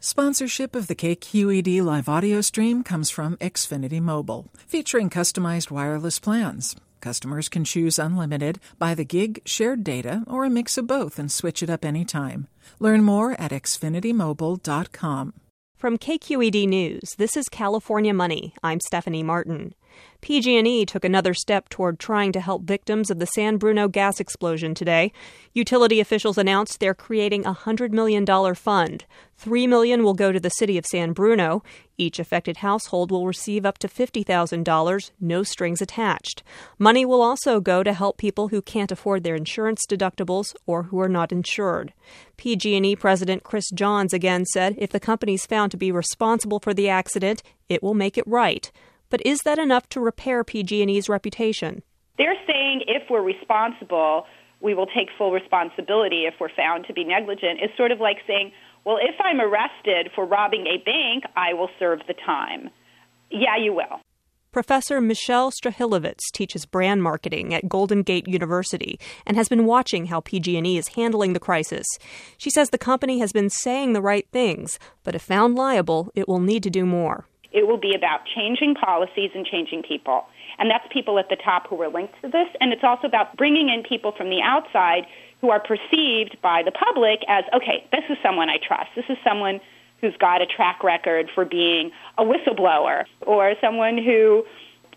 Sponsorship of the KQED live audio stream comes from Xfinity Mobile, featuring customized wireless plans. Customers can choose unlimited, by the gig, shared data, or a mix of both and switch it up anytime. Learn more at xfinitymobile.com. From KQED News, this is California Money. I'm Stephanie Martin. PG&E took another step toward trying to help victims of the San Bruno gas explosion today. Utility officials announced they're creating a $100 million fund. 3 million will go to the city of San Bruno. Each affected household will receive up to $50,000, no strings attached. Money will also go to help people who can't afford their insurance deductibles or who are not insured. PG&E President Chris Johns again said if the company is found to be responsible for the accident, it will make it right. But is that enough to repair PG&E's reputation? They're saying if we're responsible, we will take full responsibility if we're found to be negligent. Is sort of like saying, well, if I'm arrested for robbing a bank, I will serve the time. Yeah, you will. Professor Michelle Strahilevitz teaches brand marketing at Golden Gate University and has been watching how PG&E is handling the crisis. She says the company has been saying the right things, but if found liable, it will need to do more. It will be about changing policies and changing people. And that's people at the top who are linked to this. And it's also about bringing in people from the outside who are perceived by the public as, okay, this is someone I trust. This is someone who's got a track record for being a whistleblower or someone who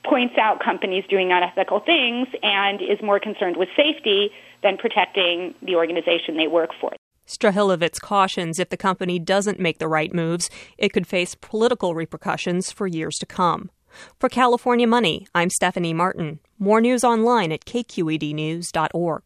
points out companies doing unethical things and is more concerned with safety than protecting the organization they work for. Strahilevitz cautions if the company doesn't make the right moves, it could face political repercussions for years to come. For California Money, I'm Stephanie Martin. More news online at kqednews.org.